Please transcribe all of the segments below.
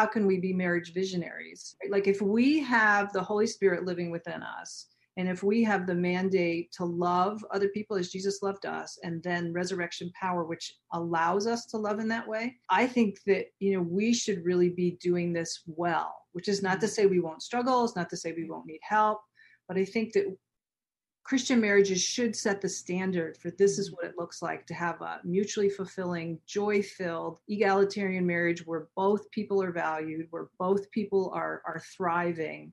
how can we be marriage visionaries? Like if we have the Holy Spirit living within us, and if we have the mandate to love other people as Jesus loved us, and then resurrection power, which allows us to love in that way, I think that, you know, we should really be doing this well, which is not to mm-hmm. say we won't struggle, it's not to say we won't need help, but I think that Christian marriages should set the standard for this is what it looks like to have a mutually fulfilling, joy filled, egalitarian marriage where both people are valued, where both people are, are thriving.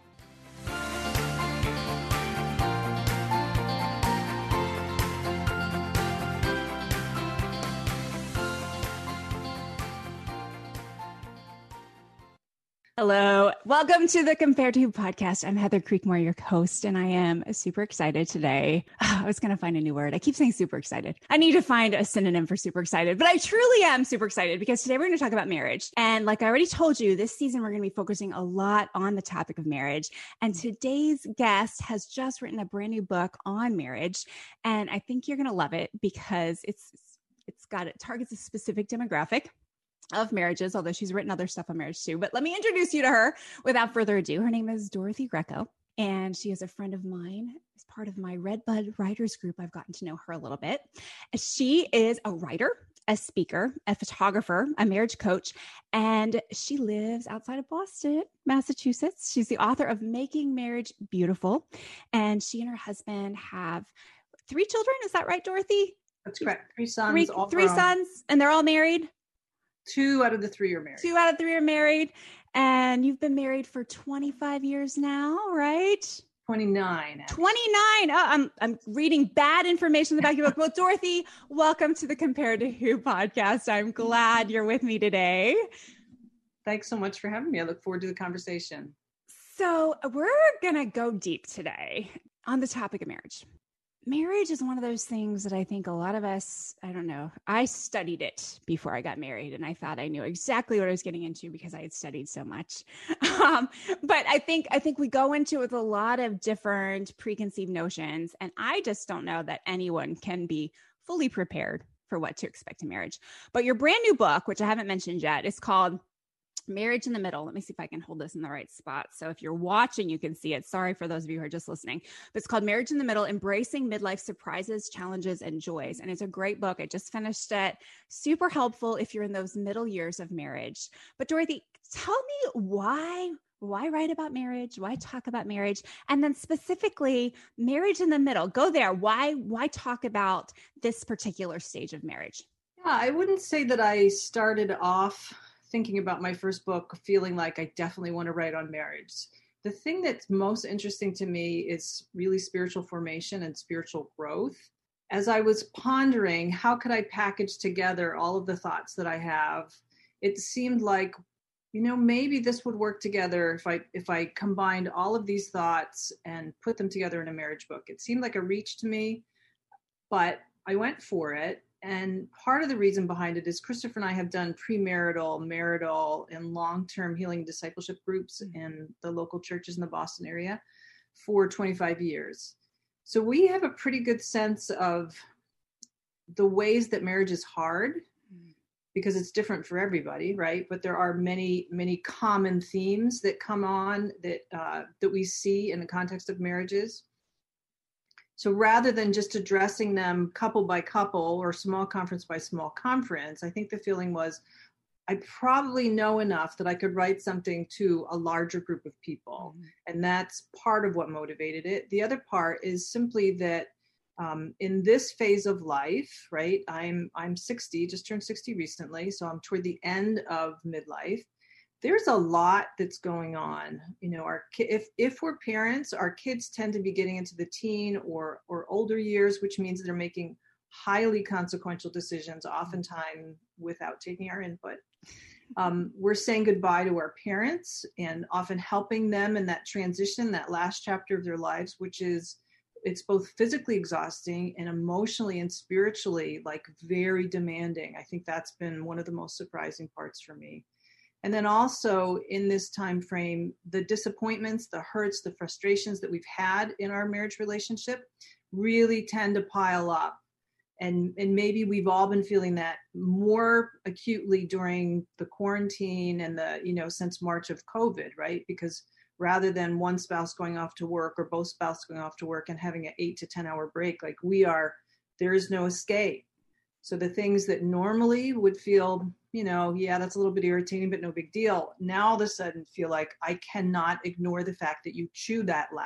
Hello. Welcome to the Compared to podcast. I'm Heather Creekmore, your host, and I am super excited today. I was going to find a new word. I keep saying super excited. I need to find a synonym for super excited, but I truly am super excited because today we're going to talk about marriage. And like I already told you, this season we're going to be focusing a lot on the topic of marriage. And today's guest has just written a brand new book on marriage. And I think you're going to love it because it's, it's got it targets a specific demographic of marriages, although she's written other stuff on marriage too. But let me introduce you to her without further ado. Her name is Dorothy Greco, and she is a friend of mine. As part of my Redbud Writers Group, I've gotten to know her a little bit. She is a writer, a speaker, a photographer, a marriage coach, and she lives outside of Boston, Massachusetts. She's the author of Making Marriage Beautiful, and she and her husband have three children. Is that right, Dorothy? That's correct. Three sons. Three, three sons, and they're all married. Two out of the three are married. Two out of three are married. And you've been married for 25 years now, right? 29. Actually. 29. Oh, I'm, I'm reading bad information in the back of your book. Well, Dorothy, welcome to the Compared to Who podcast. I'm glad you're with me today. Thanks so much for having me. I look forward to the conversation. So, we're going to go deep today on the topic of marriage marriage is one of those things that I think a lot of us, I don't know, I studied it before I got married and I thought I knew exactly what I was getting into because I had studied so much. Um, but I think, I think we go into it with a lot of different preconceived notions. And I just don't know that anyone can be fully prepared for what to expect in marriage. But your brand new book, which I haven't mentioned yet, is called marriage in the middle. Let me see if I can hold this in the right spot. So if you're watching, you can see it. Sorry for those of you who are just listening. But it's called Marriage in the Middle Embracing Midlife Surprises, Challenges, and Joys. And it's a great book. I just finished it. Super helpful if you're in those middle years of marriage. But Dorothy, tell me why. Why write about marriage? Why talk about marriage? And then specifically marriage in the middle. Go there. Why why talk about this particular stage of marriage? Yeah, I wouldn't say that I started off thinking about my first book feeling like I definitely want to write on marriage. The thing that's most interesting to me is really spiritual formation and spiritual growth. As I was pondering how could I package together all of the thoughts that I have, it seemed like you know maybe this would work together if i if i combined all of these thoughts and put them together in a marriage book it seemed like a reach to me but i went for it and part of the reason behind it is Christopher and I have done premarital, marital, and long term healing discipleship groups mm. in the local churches in the Boston area for 25 years. So we have a pretty good sense of the ways that marriage is hard mm. because it's different for everybody right but there are many many common themes that come on that uh, that we see in the context of marriages so rather than just addressing them couple by couple or small conference by small conference, I think the feeling was I probably know enough that I could write something to a larger group of people. Mm-hmm. And that's part of what motivated it. The other part is simply that um, in this phase of life, right? I'm I'm 60, just turned 60 recently, so I'm toward the end of midlife. There's a lot that's going on. You know, our if if we're parents, our kids tend to be getting into the teen or or older years, which means they're making highly consequential decisions, oftentimes without taking our input. Um, we're saying goodbye to our parents and often helping them in that transition, that last chapter of their lives, which is it's both physically exhausting and emotionally and spiritually like very demanding i think that's been one of the most surprising parts for me and then also in this time frame the disappointments the hurts the frustrations that we've had in our marriage relationship really tend to pile up and and maybe we've all been feeling that more acutely during the quarantine and the you know since march of covid right because rather than one spouse going off to work or both spouses going off to work and having an eight to 10 hour break, like we are, there is no escape. So the things that normally would feel, you know, yeah, that's a little bit irritating, but no big deal. Now all of a sudden feel like I cannot ignore the fact that you chew that loud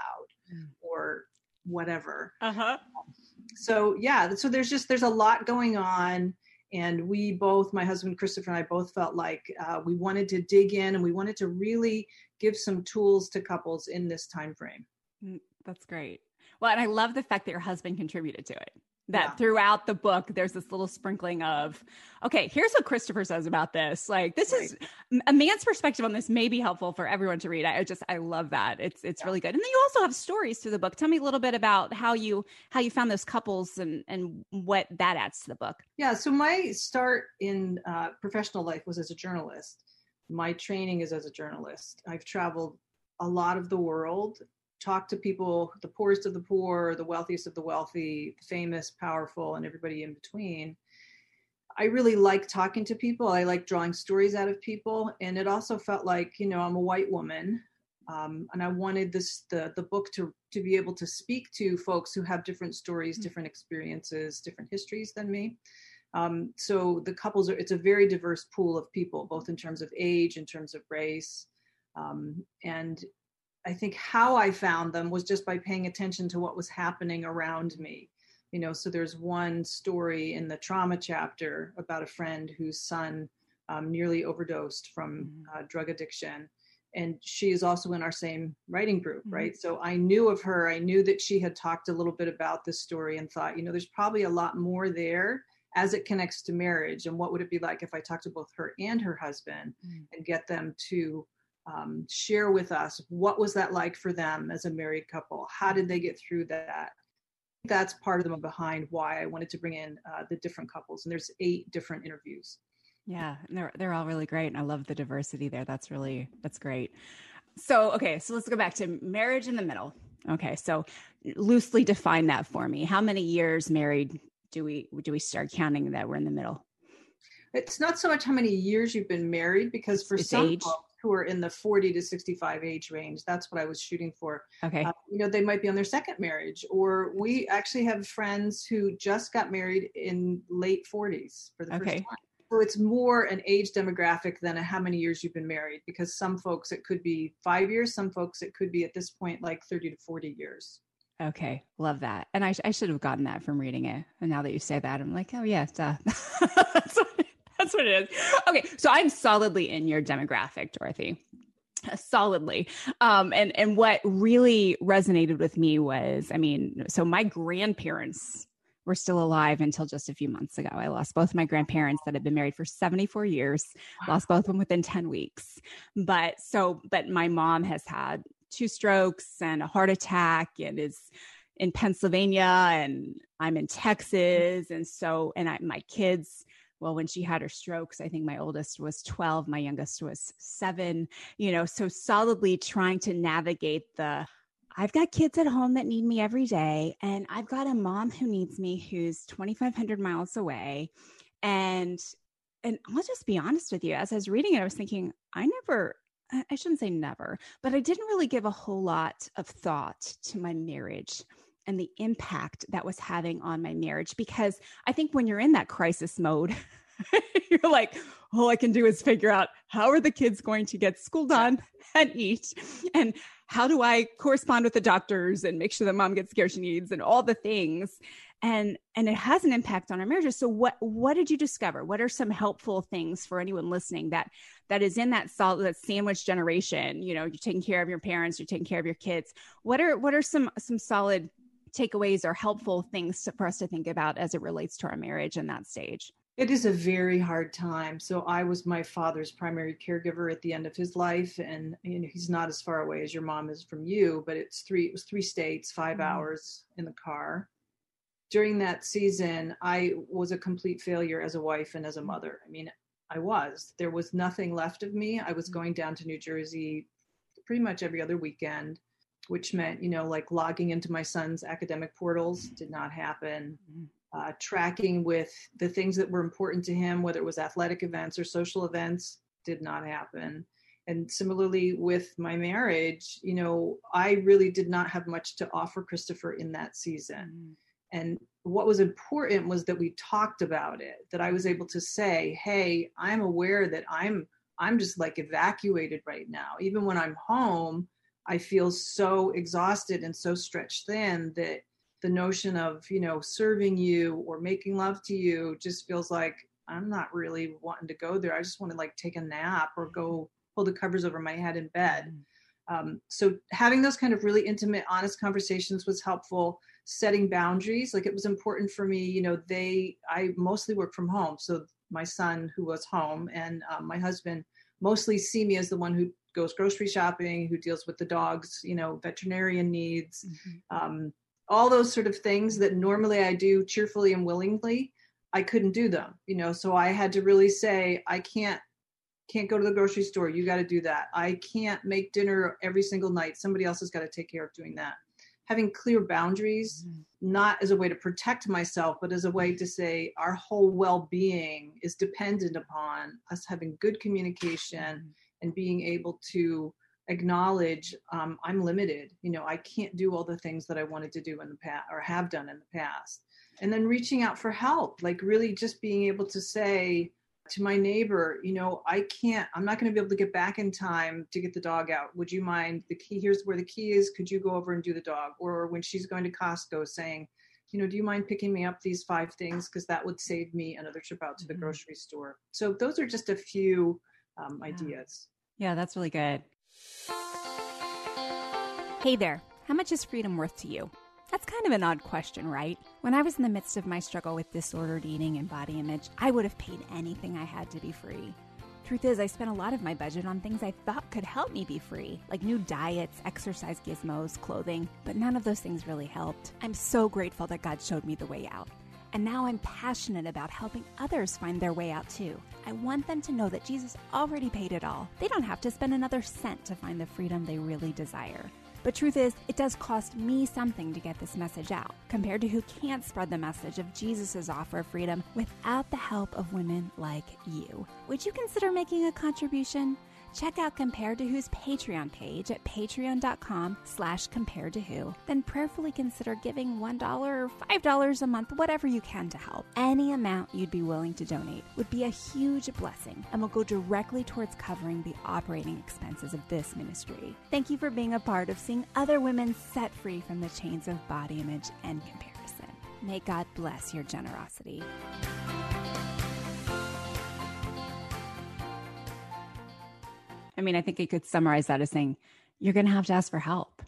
mm. or whatever. Uh-huh. So yeah, so there's just there's a lot going on and we both my husband christopher and i both felt like uh, we wanted to dig in and we wanted to really give some tools to couples in this time frame mm, that's great well and i love the fact that your husband contributed to it that yeah. throughout the book there's this little sprinkling of okay here's what christopher says about this. Like this right. is a man's perspective on this may be helpful for everyone to read. I just i love that. It's it's yeah. really good. And then you also have stories through the book. Tell me a little bit about how you how you found those couples and and what that adds to the book. Yeah so my start in uh, professional life was as a journalist. My training is as a journalist. I've traveled a lot of the world talk to people, the poorest of the poor, the wealthiest of the wealthy, famous, powerful, and everybody in between. I really like talking to people. I like drawing stories out of people, and it also felt like you know I'm a white woman, um, and I wanted this the the book to to be able to speak to folks who have different stories, mm. different experiences, different histories than me. Um, so the couples are it's a very diverse pool of people, both in terms of age, in terms of race, um, and I think how I found them was just by paying attention to what was happening around me. You know, so there's one story in the trauma chapter about a friend whose son um, nearly overdosed from mm-hmm. uh, drug addiction. And she is also in our same writing group, mm-hmm. right? So I knew of her. I knew that she had talked a little bit about this story and thought, you know, there's probably a lot more there as it connects to marriage. And what would it be like if I talked to both her and her husband mm-hmm. and get them to um, share with us what was that like for them as a married couple? How did they get through that? That's part of the behind why i wanted to bring in uh, the different couples and there's eight different interviews. Yeah they're, they're all really great and i love the diversity there. That's really that's great. So okay so let's go back to marriage in the middle. Okay so loosely define that for me. How many years married do we do we start counting that we're in the middle? It's not so much how many years you've been married because for it's some age. folks who are in the 40 to 65 age range. That's what I was shooting for. Okay. Uh, you know, they might be on their second marriage, or we actually have friends who just got married in late 40s for the okay. first time. So it's more an age demographic than a how many years you've been married, because some folks it could be five years, some folks it could be at this point like 30 to 40 years. Okay, love that. And I, I should have gotten that from reading it. And now that you say that, I'm like, oh yeah, duh. That's what it is. Okay, so I'm solidly in your demographic, Dorothy. Solidly. Um and and what really resonated with me was i mean so my grandparents were still alive until just a few months ago. I lost both my grandparents that had been married for 74 years lost both of them within 10 weeks. But so but my mom has had two strokes and a heart attack and is in pennsylvania and i'm in texas. And so and I, my kids well when she had her strokes i think my oldest was 12 my youngest was 7 you know so solidly trying to navigate the I've got kids at home that need me every day, and I've got a mom who needs me who's 2,500 miles away. And and I'll just be honest with you, as I was reading it, I was thinking, I never, I shouldn't say never, but I didn't really give a whole lot of thought to my marriage and the impact that was having on my marriage because I think when you're in that crisis mode, you're like, all I can do is figure out how are the kids going to get school done and eat and how do I correspond with the doctors and make sure that mom gets care she needs and all the things and and it has an impact on our marriages. So what what did you discover? What are some helpful things for anyone listening that that is in that solid that sandwich generation? You know you're taking care of your parents you're taking care of your kids. What are what are some some solid takeaways or helpful things to, for us to think about as it relates to our marriage in that stage it is a very hard time. So I was my father's primary caregiver at the end of his life, and you know, he's not as far away as your mom is from you, but it's three. It was three states, 5 mm-hmm. hours in the car. During that season, I was a complete failure as a wife and as a mother. I mean, I was. There was nothing left of me. I was mm-hmm. going down to New Jersey pretty much every other weekend, which meant, you know, like logging into my son's academic portals did not happen. Mm-hmm uh, tracking with the things that were important to him, whether it was athletic events or social events, did not happen. And similarly with my marriage, you know, I really did not have much to offer Christopher in that season. Mm. And what was important was that we talked about it, that I was able to say, hey, I'm aware that I'm I'm just like evacuated right now. Even when I'm home, I feel so exhausted and so stretched thin that the notion of you know serving you or making love to you just feels like i'm not really wanting to go there. I just want to like take a nap or go pull the covers over my head in bed. Mm. um, so having those kind of really intimate honest conversations was helpful setting boundaries. Like it was important for me you know they i mostly work from home so my son who was home and um, my husband mostly see me as the one who goes grocery shopping who deals with the dogs you know veterinarian needs mm-hmm. um, all those sort of things that normally I do cheerfully and willingly, I couldn't do them, you know. So I had to really say, I can't can't go to the grocery store. You got to do that. I can't make dinner every single night. Somebody else has got to take care of doing that. Having clear boundaries, mm-hmm. not as a way to protect myself, but as a way to say our whole well-being is dependent upon us having good communication mm-hmm. And being able to acknowledge um, I'm limited. You know, I can't do all the things that I wanted to do in the past or have done in the past. And then reaching out for help, like really just being able to say to my neighbor, you know, I can't, I'm not going to be able to get back in time to get the dog out. Would you mind the key? Here's where the key is. Could you go over and do the dog? Or when she's going to Costco saying, you know, do you mind picking me up these five things? Because that would save me another trip out to the mm-hmm. grocery store. So those are just a few um, yeah. ideas. Yeah, that's really good. Hey there, how much is freedom worth to you? That's kind of an odd question, right? When I was in the midst of my struggle with disordered eating and body image, I would have paid anything I had to be free. Truth is, I spent a lot of my budget on things I thought could help me be free, like new diets, exercise gizmos, clothing, but none of those things really helped. I'm so grateful that God showed me the way out. And now I'm passionate about helping others find their way out too. I want them to know that Jesus already paid it all. They don't have to spend another cent to find the freedom they really desire. But truth is, it does cost me something to get this message out, compared to who can't spread the message of Jesus' offer of freedom without the help of women like you. Would you consider making a contribution? Check out Compared to Who's Patreon page at patreon.com slash compared to who. Then prayerfully consider giving $1 or $5 a month, whatever you can to help. Any amount you'd be willing to donate would be a huge blessing and will go directly towards covering the operating expenses of this ministry. Thank you for being a part of seeing other women set free from the chains of body image and comparison. May God bless your generosity. I mean, I think I could summarize that as saying you're going to have to ask for help.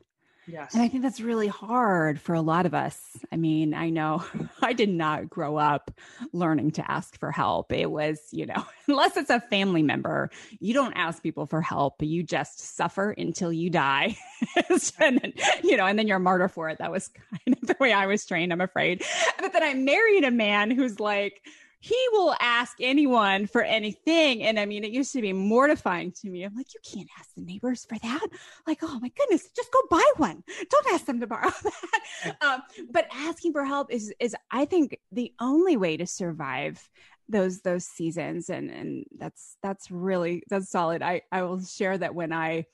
Yes. And I think that's really hard for a lot of us. I mean, I know I did not grow up learning to ask for help. It was, you know, unless it's a family member, you don't ask people for help. You just suffer until you die. and then, you know, and then you're a martyr for it. That was kind of the way I was trained, I'm afraid. But then I married a man who's like, he will ask anyone for anything. And I mean, it used to be mortifying to me. I'm like, you can't ask the neighbors for that. Like, oh my goodness, just go buy one. Don't ask them to borrow that. Um, but asking for help is is I think the only way to survive those those seasons. And and that's that's really that's solid. I I will share that when I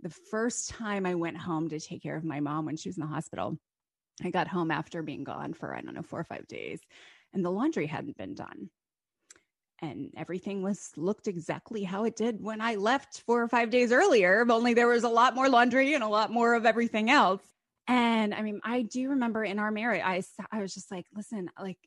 the first time I went home to take care of my mom when she was in the hospital, I got home after being gone for I don't know four or five days and the laundry hadn't been done. and everything was looked exactly how it did when I left four or five days earlier. Only there was a lot more laundry and a lot more of everything else. And I mean, I do remember in our marriage, I I was just like, listen, like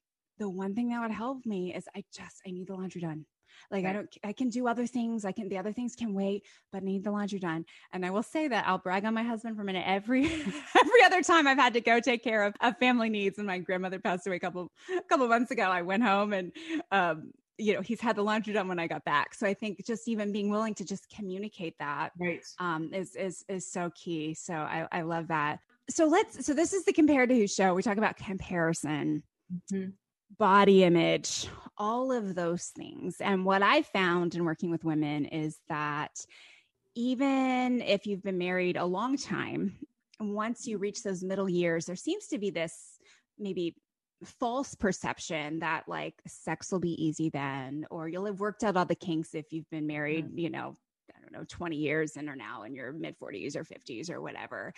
the one thing that would help me is I just I need the laundry done. Like right. I don't I can do other things. I can the other things can wait, but I need the laundry done. And I will say that I'll brag on my husband for a minute. Every every other time I've had to go take care of, of family needs and my grandmother passed away a couple a couple months ago. I went home and um you know he's had the laundry done when I got back. So I think just even being willing to just communicate that right. um, is is is so key. So I, I love that. So let's so this is the compare to who show. We talk about comparison. Mm-hmm body image, all of those things. And what I found in working with women is that even if you've been married a long time, once you reach those middle years, there seems to be this maybe false perception that like sex will be easy then, or you'll have worked out all the kinks if you've been married, mm. you know, I don't know, 20 years and are now in your mid 40s or 50s or whatever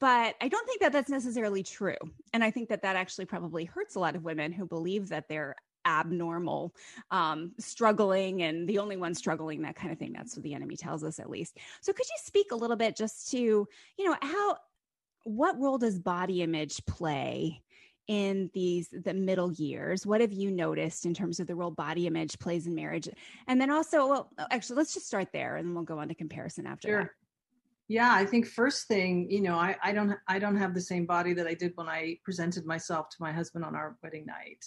but I don't think that that's necessarily true. And I think that that actually probably hurts a lot of women who believe that they're abnormal, um, struggling, and the only one struggling, that kind of thing. That's what the enemy tells us, at least. So, could you speak a little bit just to, you know, how, what role does body image play? in these the middle years what have you noticed in terms of the role body image plays in marriage and then also well actually let's just start there and then we'll go on to comparison after sure. that yeah, I think first thing, you know, I, I don't I don't have the same body that I did when I presented myself to my husband on our wedding night.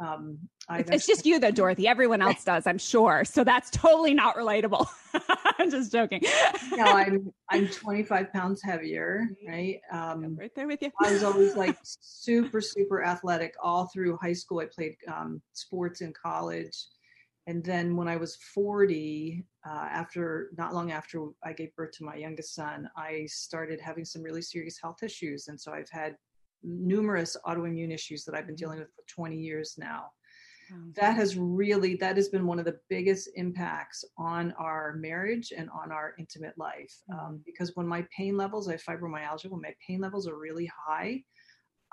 Um, it's, it's just you though, Dorothy. Everyone else does, I'm sure. So that's totally not relatable. I'm just joking. no, I'm I'm 25 pounds heavier, mm-hmm. right? Um, right there with you. I was always like super super athletic all through high school. I played um, sports in college and then when I was 40, uh, after not long after I gave birth to my youngest son, I started having some really serious health issues, and so I've had numerous autoimmune issues that I've been dealing with for 20 years now. That has really that has been one of the biggest impacts on our marriage and on our intimate life. Um, mm-hmm. because when my pain levels, I have fibromyalgia, when my pain levels are really high,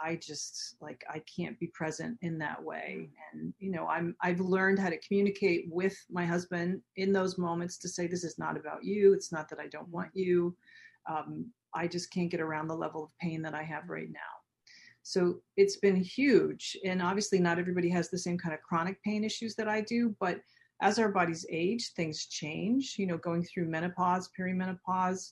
I just like I can't be present in that way. And you know, I'm I've learned how to communicate with my husband in those moments to say this is not about you. It's not that I don't want you. Um, I just can't get around the level of pain that I have right now. So it's been huge. And obviously, not everybody has the same kind of chronic pain issues that I do, but as our bodies age, things change. You know, going through menopause, perimenopause,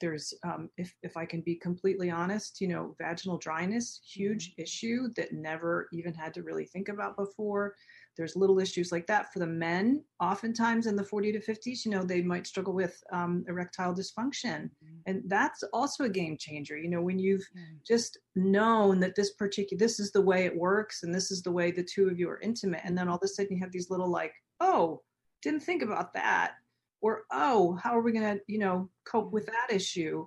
there's um, if, if i can be completely honest you know vaginal dryness huge mm-hmm. issue that never even had to really think about before there's little issues like that for the men oftentimes in the 40 to 50s you know they might struggle with um, erectile dysfunction mm-hmm. and that's also a game changer you know when you've mm-hmm. just known that this particular this is the way it works and this is the way the two of you are intimate and then all of a sudden you have these little like oh didn't think about that or oh how are we going to you know cope with that issue?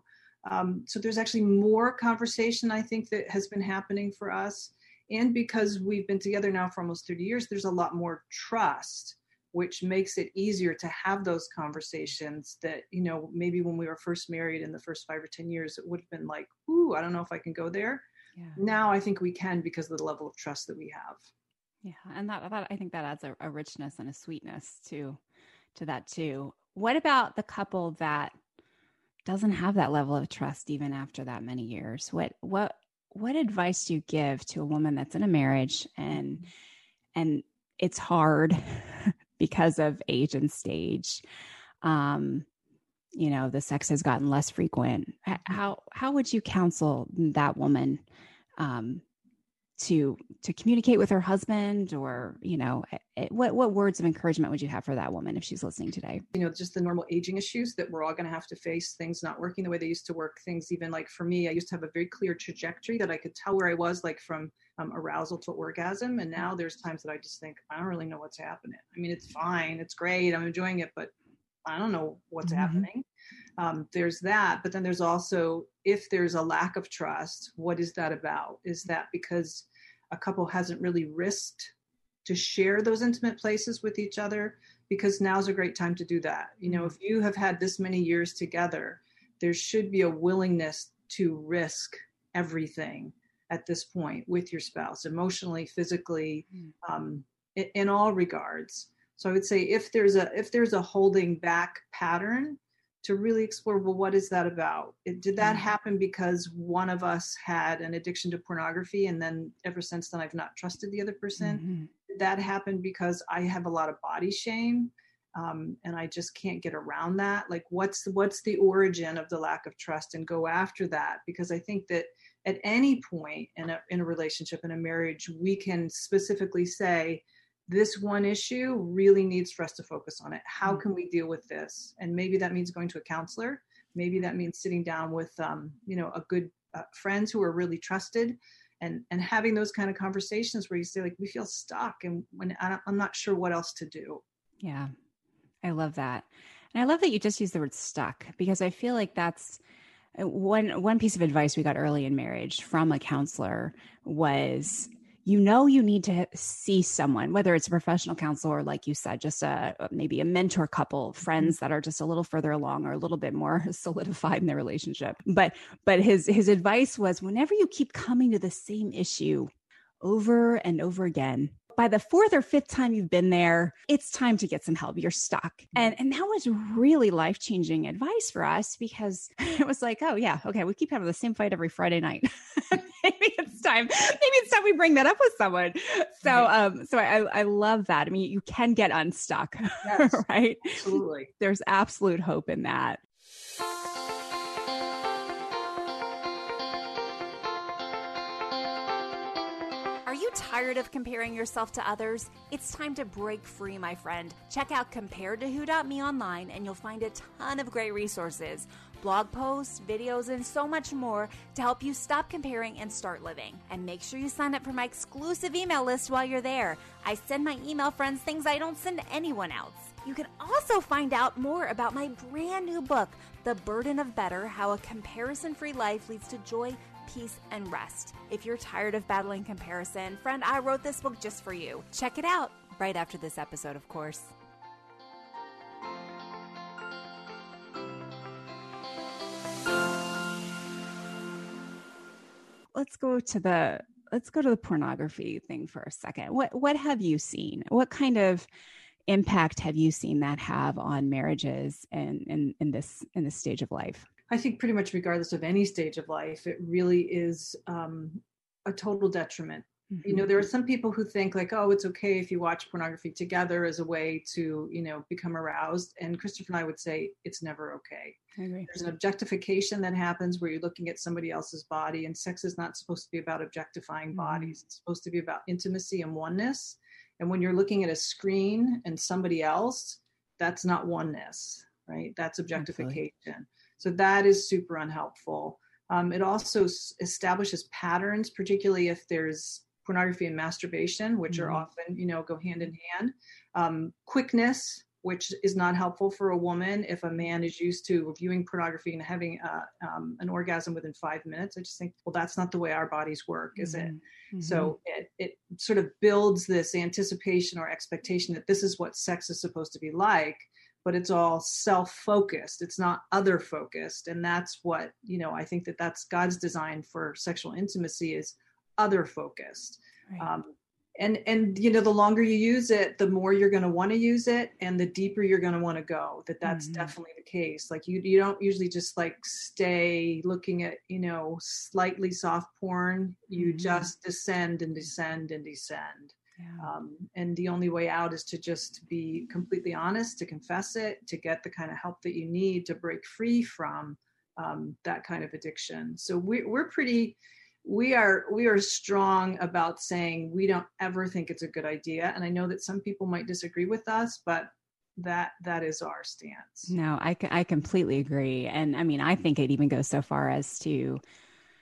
Um, so there's actually more conversation i think that has been happening for us. And because we've been together now for almost 30 years there's a lot more trust which makes it easier to have those conversations that you know maybe when we were first married in the first five or ten years it would have been like ooh i don't know if i can go there. Yeah. now i think we can because of the level of trust that we have. Yeah and that, that i think that adds a, a richness and a sweetness to to that too what about the couple that doesn't have that level of trust even after that many years? What what what advice do you give to a woman that's in a marriage and and it's hard because of age and stage? Um, you know, the sex has gotten less frequent. How how would you counsel that woman um, to to communicate with her husband or you know what what words of encouragement would you have for that woman if she's listening today? You know just the normal aging issues that we're all going to have to face things not working the way they used to work things even like for me i used to have a very clear trajectory that i could tell where i was like from um, arousal to orgasm and now there's times that i just think i don't really know what's happening. I mean it's fine it's great i'm enjoying it but i don't know what's mm-hmm. happening um, there's that but then there's also if there's a lack of trust what is that about is that because a couple hasn't really risked to share those intimate places with each other because now's a great time to do that. You know, if you have had this many years together, there should be a willingness to risk everything at this point with your spouse, emotionally, physically, mm. um, in, in, all regards. So I would say if there's a if there's a holding back pattern, to really explore well what is that about it, did that mm-hmm. happen because one of us had an addiction to pornography and then ever since then i've not trusted the other person mm-hmm. did that happen because i have a lot of body shame um, and i just can't get around that like what's what's the origin of the lack of trust and go after that because i think that at any point in a, in a relationship in a marriage we can specifically say this one issue really needs for us to focus on it. How mm. can we deal with this? And maybe that means going to a counselor. Maybe that means sitting down with, um, you know, a good uh, friends who are really trusted, and and having those kind of conversations where you say like we feel stuck and when I'm not sure what else to do. Yeah, I love that, and I love that you just use the word stuck because I feel like that's uh, one one piece of advice we got early in marriage from a counselor was you know you need to see someone whether it's a professional counselor or like you said just a maybe a mentor couple mm-hmm. friends that are just a little further along or a little bit more solidified in their relationship but but his his advice was whenever you keep coming to the same issue over and over again by the fourth or fifth time you've been there, it's time to get some help. You're stuck. And, and that was really life changing advice for us because it was like, oh, yeah, okay, we keep having the same fight every Friday night. maybe time. Maybe it's time we bring that up with someone. So, um, so I, I love that. I mean, you can get unstuck, yes, right? Absolutely. There's absolute hope in that. Tired of comparing yourself to others? It's time to break free, my friend. Check out comparedtowho.me online and you'll find a ton of great resources blog posts, videos, and so much more to help you stop comparing and start living. And make sure you sign up for my exclusive email list while you're there. I send my email friends things I don't send anyone else. You can also find out more about my brand new book, The Burden of Better How a Comparison Free Life Leads to Joy peace, and rest. If you're tired of battling comparison, friend, I wrote this book just for you. Check it out right after this episode, of course. Let's go to the let's go to the pornography thing for a second. What what have you seen? What kind of impact have you seen that have on marriages and in, in this in this stage of life? I think pretty much regardless of any stage of life, it really is um, a total detriment. Mm-hmm. You know, there are some people who think like, oh, it's okay if you watch pornography together as a way to, you know, become aroused. And Christopher and I would say it's never okay. There's an objectification that happens where you're looking at somebody else's body, and sex is not supposed to be about objectifying mm-hmm. bodies. It's supposed to be about intimacy and oneness. And when you're looking at a screen and somebody else, that's not oneness, right? That's objectification. Absolutely. So that is super unhelpful. Um, it also s- establishes patterns, particularly if there's pornography and masturbation, which mm-hmm. are often, you know, go hand in hand. Um, quickness, which is not helpful for a woman if a man is used to viewing pornography and having uh, um, an orgasm within five minutes. I just think, well, that's not the way our bodies work, is mm-hmm. it? Mm-hmm. So it, it sort of builds this anticipation or expectation that this is what sex is supposed to be like but it's all self-focused it's not other focused and that's what you know i think that that's god's design for sexual intimacy is other focused right. um, and and you know the longer you use it the more you're going to want to use it and the deeper you're going to want to go that that's mm-hmm. definitely the case like you you don't usually just like stay looking at you know slightly soft porn you mm-hmm. just descend and descend and descend yeah. Um, and the only way out is to just be completely honest, to confess it, to get the kind of help that you need to break free from um, that kind of addiction. So we, we're pretty, we are we are strong about saying we don't ever think it's a good idea. And I know that some people might disagree with us, but that that is our stance. No, I I completely agree. And I mean, I think it even goes so far as to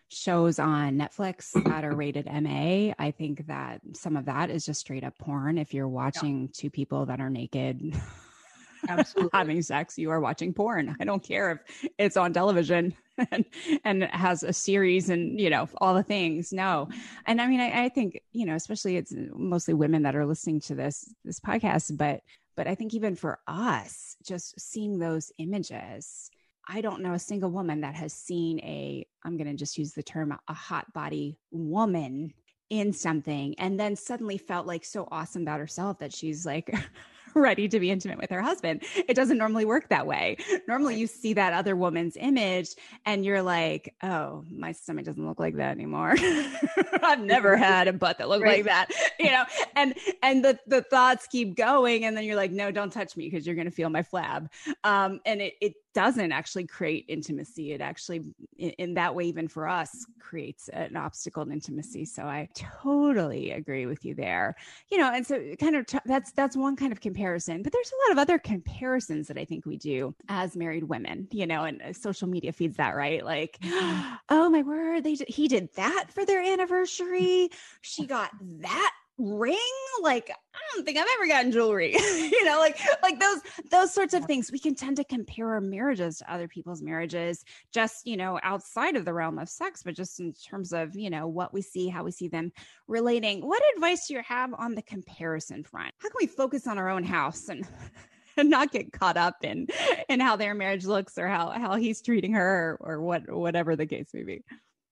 shows on Netflix that are rated MA, I think that some of that is just straight up porn. If you're watching yeah. two people that are naked Absolutely. having sex, you are watching porn. I don't care if it's on television and, and has a series and, you know, all the things. No. And I mean, I, I think, you know, especially it's mostly women that are listening to this, this podcast, but, but I think even for us, just seeing those images, I don't know a single woman that has seen a, I'm going to just use the term, a hot body woman in something and then suddenly felt like so awesome about herself that she's like ready to be intimate with her husband. It doesn't normally work that way. Normally, you see that other woman's image and you're like, oh, my stomach doesn't look like that anymore. I've never had a butt that looked right. like that, you know, and, and the, the thoughts keep going. And then you're like, no, don't touch me because you're going to feel my flab. Um, and it, it doesn't actually create intimacy. It actually, in, in, that way, even for us, creates an obstacle in intimacy. So I totally agree with you there. You know, and so kind of t- that's that's one kind of comparison. But there's a lot of other comparisons that I think we do as married women. You know, and uh, social media feeds that right. Like, mm-hmm. oh my word, they he did that for their anniversary. She got that ring? Like i don't think i've ever gotten jewelry. You know like like those those sorts of things. We can tend to compare our marriages to other people's marriages just you know outside of the realm of sex but just in terms of you know what we see how we see them relating. What advice do you have on the comparison front? How can we focus on our own house and and not get caught up in in how their marriage looks or how how he's treating her or, or what whatever the case may be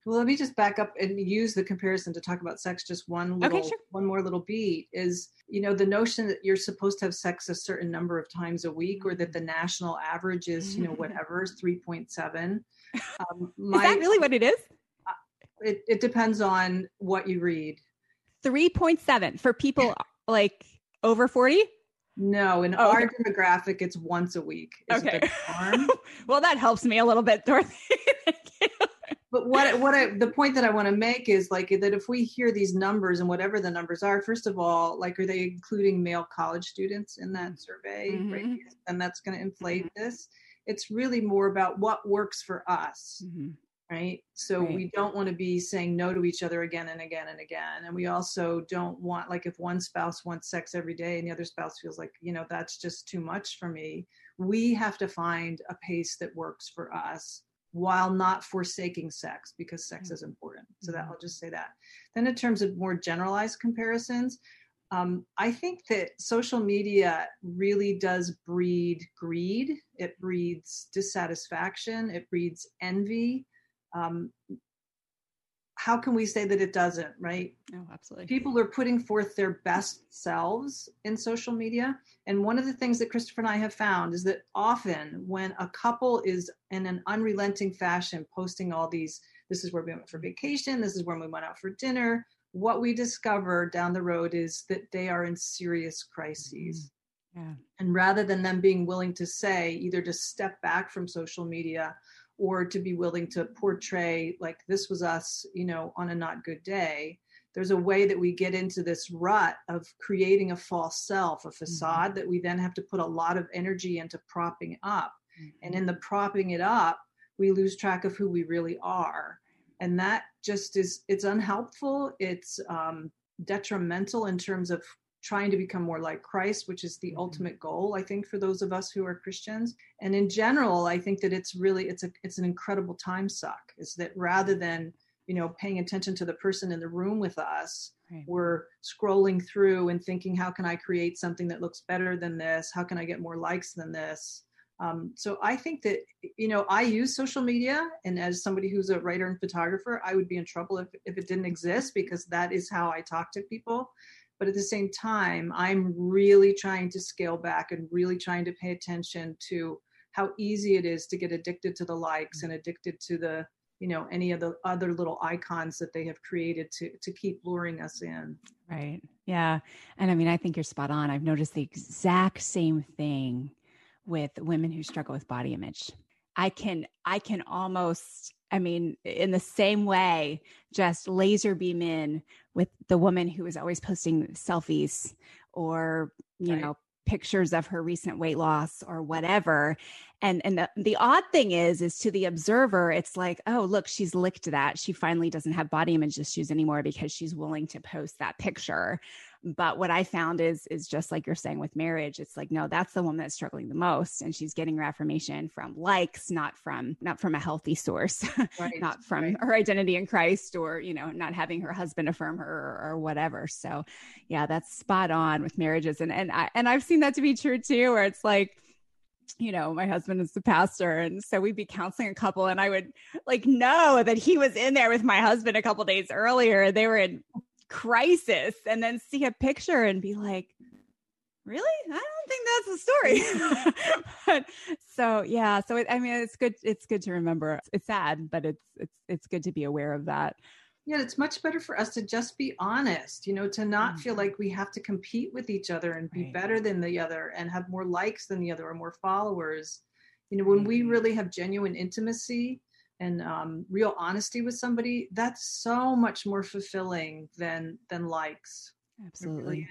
well, let me just back up and use the comparison to talk about sex just one little, okay, sure. one more little beat is, you know, the notion that you're supposed to have sex a certain number of times a week or that the national average is, you know, whatever 3.7. Um, my, is that really what it is? Uh, it, it depends on what you read. 3.7 for people like over 40? No, in oh, our okay. demographic, it's once a week. Okay. well, that helps me a little bit, Dorothy but what what I the point that I want to make is like that if we hear these numbers and whatever the numbers are, first of all, like are they including male college students in that survey? Mm-hmm. Right? And that's going to inflate mm-hmm. this. It's really more about what works for us. Mm-hmm. Right. So right. we don't want to be saying no to each other again and again and again. And we also don't want, like, if one spouse wants sex every day and the other spouse feels like, you know, that's just too much for me, we have to find a pace that works for us while not forsaking sex because sex is important. So that mm-hmm. I'll just say that. Then in terms of more generalized comparisons, um, I think that social media really does breed greed. It breeds dissatisfaction. It breeds envy. Um, how can we say that it doesn't right? Oh absolutely. People are putting forth their best selves in social media. And one of the things that christopher and i have found is that often when a couple is in an unrelenting fashion posting all these this is where we went for vacation. This is when we went out for dinner what we discover down the road is that they are in serious crises. Mm-hmm. yeah. and rather than them being willing to say either to step back from social media or to be willing to portray like this was us, you know, on a not good day. There's a way that we get into this rut of creating a false self, a mm-hmm. facade mm-hmm. that we then have to put a lot of energy into propping up. Mm-hmm. And in the propping it up, we lose track of who we really are. And that just is, it's unhelpful. It's um, detrimental in terms of trying to become more like Christ, which is the mm-hmm. ultimate goal, I think, for those of us who are Christians. And in general, I think that it's really it's a it's an incredible time suck. Is that rather than you know paying attention to the person in the room with us, right. we're scrolling through and thinking, how can I create something that looks better than this? How can I get more likes than this? Um, so I think that you know I use social media, and as somebody who's a writer and photographer, I would be in trouble if if it didn't exist because that is how I talk to people. But at the same time, I'm really trying to scale back and really trying to pay attention to how easy it is to get addicted to the likes and addicted to the you know any of the other little icons that they have created to to keep luring us in. Right. Yeah. And i mean i think you're spot on. I've noticed the exact same thing with women who struggle with body image. I can i can almost I mean, in the same way, just laser beam in with the woman who is always posting selfies or, you right. know, pictures of her recent weight loss or whatever. And and the, the odd thing is is to the observer it's like oh look she's licked that. She finally doesn't have body image issues anymore because she's willing to post that picture but what i found is is just like you're saying with marriage it's like no that's the woman that's struggling the most and she's getting her affirmation from likes not from not from a healthy source right. not from right. her identity in christ or you know not having her husband affirm her or, or, whatever so yeah that's spot on with marriages and and i and i've seen that to be true too where it's like you know, my husband is the pastor. And so we'd be counseling a couple, and I would like know that he was in there with my husband a couple days earlier. They were in crisis and then see a picture and be like, really i don't think that's the story but, so yeah so it, i mean it's good it's good to remember it's sad but it's it's it's good to be aware of that yeah it's much better for us to just be honest you know to not mm-hmm. feel like we have to compete with each other and be right. better than the other and have more likes than the other or more followers you know when mm-hmm. we really have genuine intimacy and um, real honesty with somebody that's so much more fulfilling than than likes absolutely really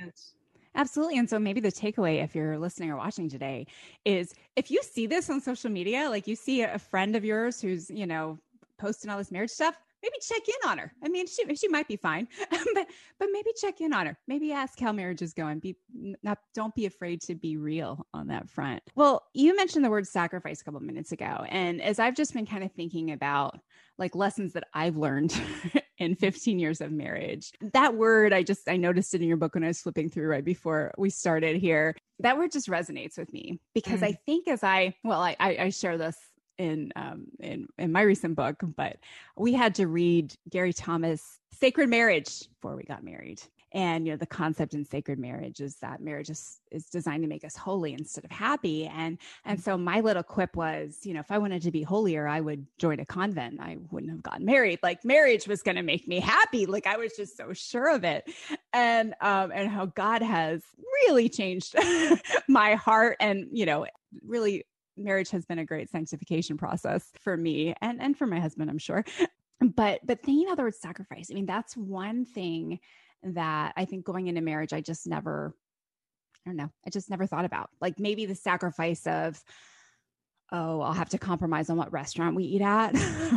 Absolutely. And so maybe the takeaway, if you're listening or watching today, is if you see this on social media, like you see a friend of yours who's, you know, posting all this marriage stuff, maybe check in on her. I mean, she she might be fine, but but maybe check in on her. Maybe ask how marriage is going. Be not don't be afraid to be real on that front. Well, you mentioned the word sacrifice a couple minutes ago, and as I've just been kind of thinking about like lessons that I've learned in 15 years of marriage. That word, I just I noticed it in your book when I was flipping through right before we started here. That word just resonates with me because mm. I think as I well, I, I share this in um in in my recent book but we had to read gary thomas sacred marriage before we got married. And you know the concept in sacred marriage is that marriage is, is designed to make us holy instead of happy. And and so my little quip was you know if i wanted to be holier i would join a convent. I wouldn't have gotten married. Like marriage was going to make me happy. Like i was just so sure of it. And um and how god has really changed my heart and you know really marriage has been a great sanctification process for me and and for my husband i'm sure. But but thinking about the word sacrifice i mean that's one thing that i think going into marriage i just never i don't know i just never thought about. Like maybe the sacrifice of oh, I'll have to compromise on what restaurant we eat at.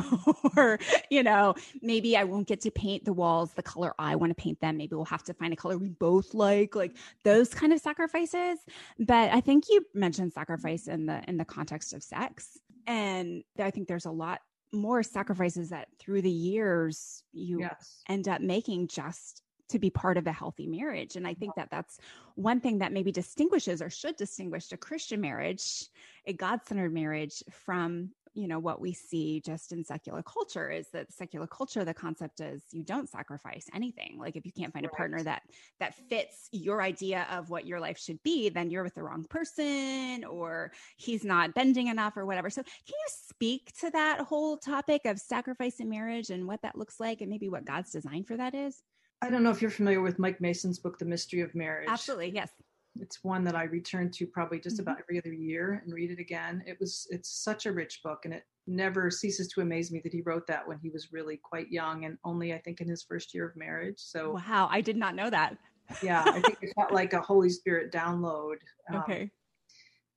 or, you know, maybe I won't get to paint the walls the color I want to paint them. Maybe we'll have to find a color we both like, like those kind of sacrifices. But I think you mentioned sacrifice in the in the context of sex. And I think there's a lot more sacrifices that through the years you yes. end up making just to be part of a healthy marriage. And I think that that's one thing that maybe distinguishes or should distinguish a Christian marriage, a God centered marriage from you know what we see just in secular culture is that secular culture the concept is you don't sacrifice anything. Like if you can't find a partner that that fits your idea of what your life should be then you're with the wrong person or he's not bending enough or whatever. So can you speak to that whole topic of sacrifice in marriage and what that looks like and maybe what god's design for that is I don't know if you're familiar with Mike Mason's book, The Mystery of Marriage. Absolutely, yes. It's one that I return to probably just mm-hmm. about every other year and read it again. It was it's such a rich book and it never ceases to amaze me that he wrote that when he was really quite young and only I think in his first year of marriage. So Wow, I did not know that. yeah, I think it felt like a Holy Spirit download. Um, okay.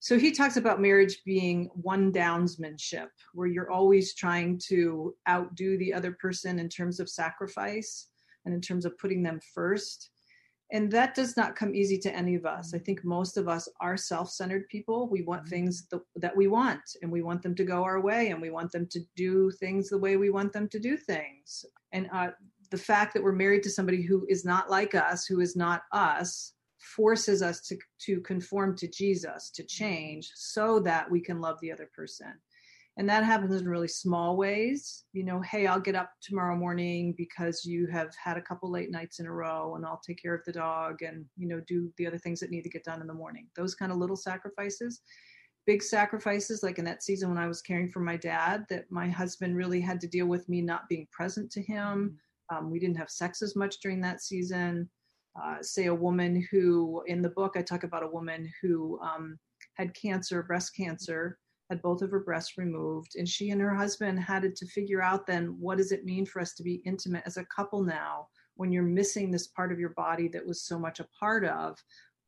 So he talks about marriage being one downsmanship, where you're always trying to outdo the other person in terms of sacrifice and in terms of putting them first. And that does not come easy to any of us. I think most of us are self centered people. We want mm-hmm. things that we want, and we want them to go our way, and we want them to do things the way we want them to do things. And uh, the fact that we're married to somebody who is not like us, who is not us, forces us to, to conform to Jesus, to change, so that we can love the other person and that happens in really small ways. You know hey i'll get up tomorrow morning because you have had a couple late nights in a row and i'll take care of the dog and you know do the other things that need to get done in the morning. Those kind of little sacrifices big sacrifices like in that season when i was caring for my dad that my husband really had to deal with me not being present to him. Mm-hmm. um, we didn't have sex as much during that season. Uh, say a woman who in the book i talk about a woman who um, had cancer breast cancer had both of her breasts removed and she and her husband had to figure out then what does it mean for us to be intimate as a couple now when you're missing this part of your body that was so much a part of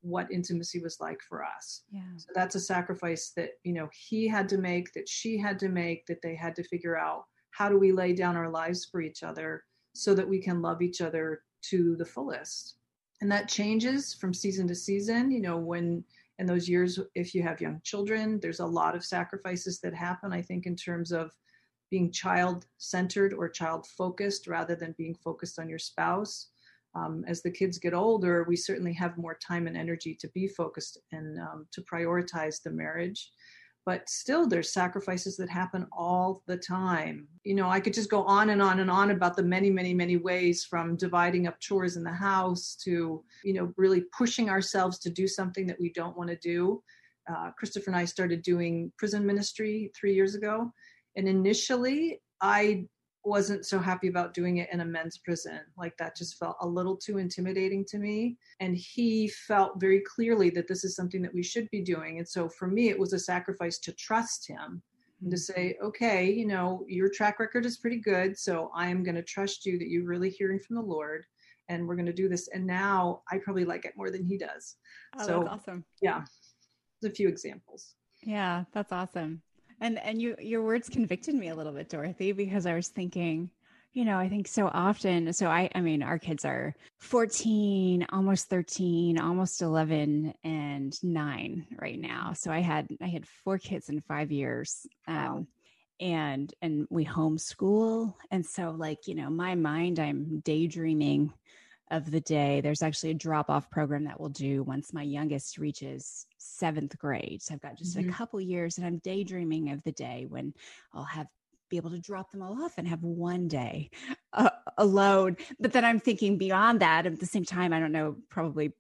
what intimacy was like for us yeah. so that's a sacrifice that you know he had to make that she had to make that they had to figure out how do we lay down our lives for each other so that we can love each other to the fullest and that changes from season to season you know when in those years if you have young children there's a lot of sacrifices that happen i think in terms of being child centered or child focused rather than being focused on your spouse. Um, as the kids get older we certainly have more time and energy to be focused and um, to prioritize the marriage but still there's sacrifices that happen all the time. You know i could just go on and on and on about the many many many ways from dividing up chores in the house to you know really pushing ourselves to do something that we don't want to do. Uh, christopher and i started doing prison ministry three years ago and initially i wasn't so happy about doing it in a men's prison. Like that just felt a little too intimidating to me. And he felt very clearly that this is something that we should be doing. And so for me, it was a sacrifice to trust him and to mm-hmm. say, okay, you know, your track record is pretty good. So I am going to trust you that you're really hearing from the Lord and we're going to do this. And now I probably like it more than he does. Oh, so that's awesome. Yeah. There's a few examples. Yeah, that's awesome. And and you your words convicted me a little bit, Dorothy, because I was thinking, you know, I think so often. So I I mean, our kids are 14, almost 13, almost 11 and 9 right now. So I had I had four kids in 5 years. Um and and we homeschool and so like, you know, my mind I'm daydreaming of the day. There's actually a drop off program that we'll do once my youngest reaches seventh grade. So I've got just mm-hmm. a couple years and I'm daydreaming of the day when I'll have be able to drop them all off and have one day uh, alone. But then I'm thinking beyond that. At the same time, I don't know, probably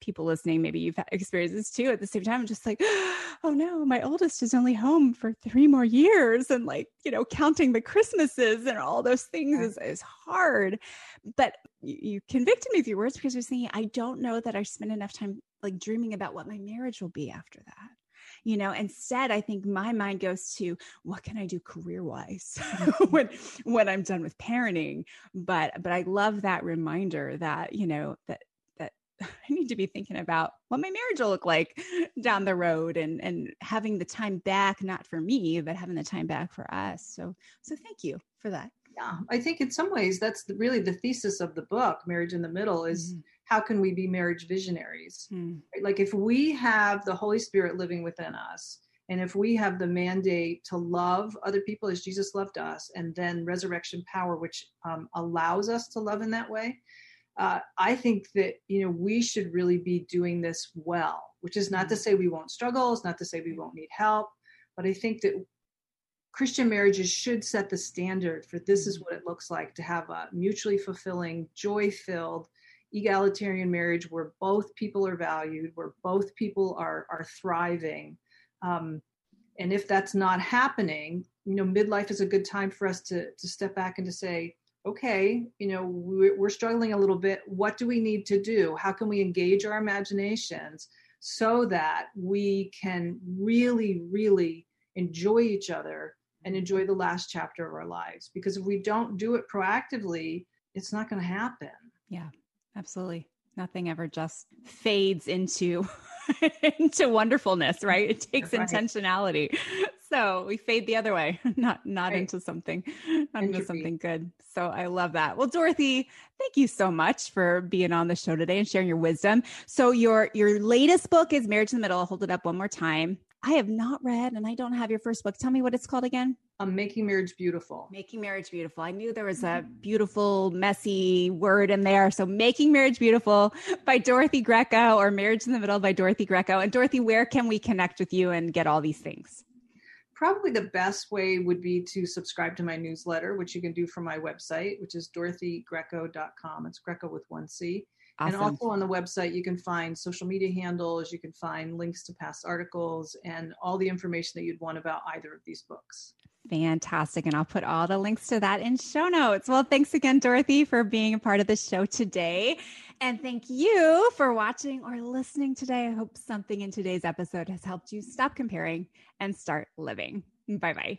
people listening, maybe you've experienced this too. At the same time, I'm just like, oh no, my oldest is only home for three more years. And like, you know, counting the Christmases and all those things is, is hard. But you, you convicted me with your words because I was thinking, I don't know that I spend enough time like dreaming about what my marriage will be after that you know instead i think my mind goes to what can i do career wise mm-hmm. when when i'm done with parenting but but i love that reminder that you know that I need to be thinking about what my marriage will look like down the road and and having the time back not for me but having the time back for us. So so thank you for that. Yeah, I think in some ways that's really the thesis of the book, Marriage in the Middle is mm-hmm. how can we be marriage visionaries? Mm-hmm. Like if we have the Holy Spirit living within us and if we have the mandate to love other people as Jesus loved us, and then resurrection power, which um, allows us to love in that way, uh, I think that you know we should really be doing this well, which is not to mm-hmm. say we won't struggle, it's not to say we won't need help, but I think that Christian marriages should set the standard for this is mm-hmm. what it looks like to have a mutually fulfilling, joy-filled, egalitarian marriage where both people are valued, where both people are are thriving. Um, and if that's not happening, you know, midlife is a good time for us to to step back and to say, okay, you know, we're, struggling a little bit. What do we need to do? How can we engage our imaginations so that we can really, really enjoy each other and enjoy the last chapter of our lives? Because if we don't do it proactively, it's not going to happen. Yeah, absolutely. Nothing ever just fades into into wonderfulness, right? It takes right. intentionality. So we fade the other way, not not right. into something, not into something good. So I love that. Well, Dorothy, thank you so much for being on the show today and sharing your wisdom. So your your latest book is Marriage in the Middle. I'll hold it up one more time. I have not read and I don't have your first book. Tell me what it's called again. Um, Making Marriage Beautiful. Making Marriage Beautiful. I knew there was a beautiful, messy word in there. So, Making Marriage Beautiful by Dorothy Greco or Marriage in the Middle by Dorothy Greco. And, Dorothy, where can we connect with you and get all these things? Probably the best way would be to subscribe to my newsletter, which you can do from my website, which is dorothygreco.com. It's Greco with one C. Awesome. And also on the website, you can find social media handles, you can find links to past articles, and all the information that you'd want about either of these books. Fantastic. And I'll put all the links to that in show notes. Well, thanks again, Dorothy, for being a part of the show today. And thank you for watching or listening today. I hope something in today's episode has helped you stop comparing and start living. Bye bye.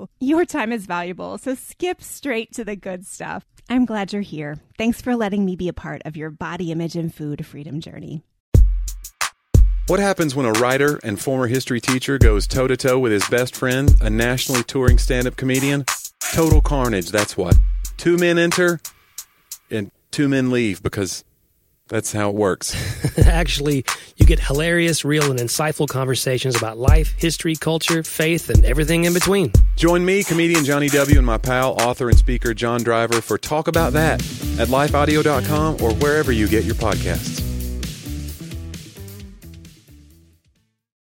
you. Your time is valuable, so skip straight to the good stuff. I'm glad you're here. Thanks for letting me be a part of your body image and food freedom journey. What happens when a writer and former history teacher goes toe to toe with his best friend, a nationally touring stand up comedian? Total carnage, that's what. Two men enter and two men leave because that's how it works. Actually, you get hilarious, real, and insightful conversations about life, history, culture, faith, and everything in between. Join me, comedian Jonnie W., and my pal, author, and speaker John Driver for Talk About That at lifeaudio.com or wherever you get your podcasts.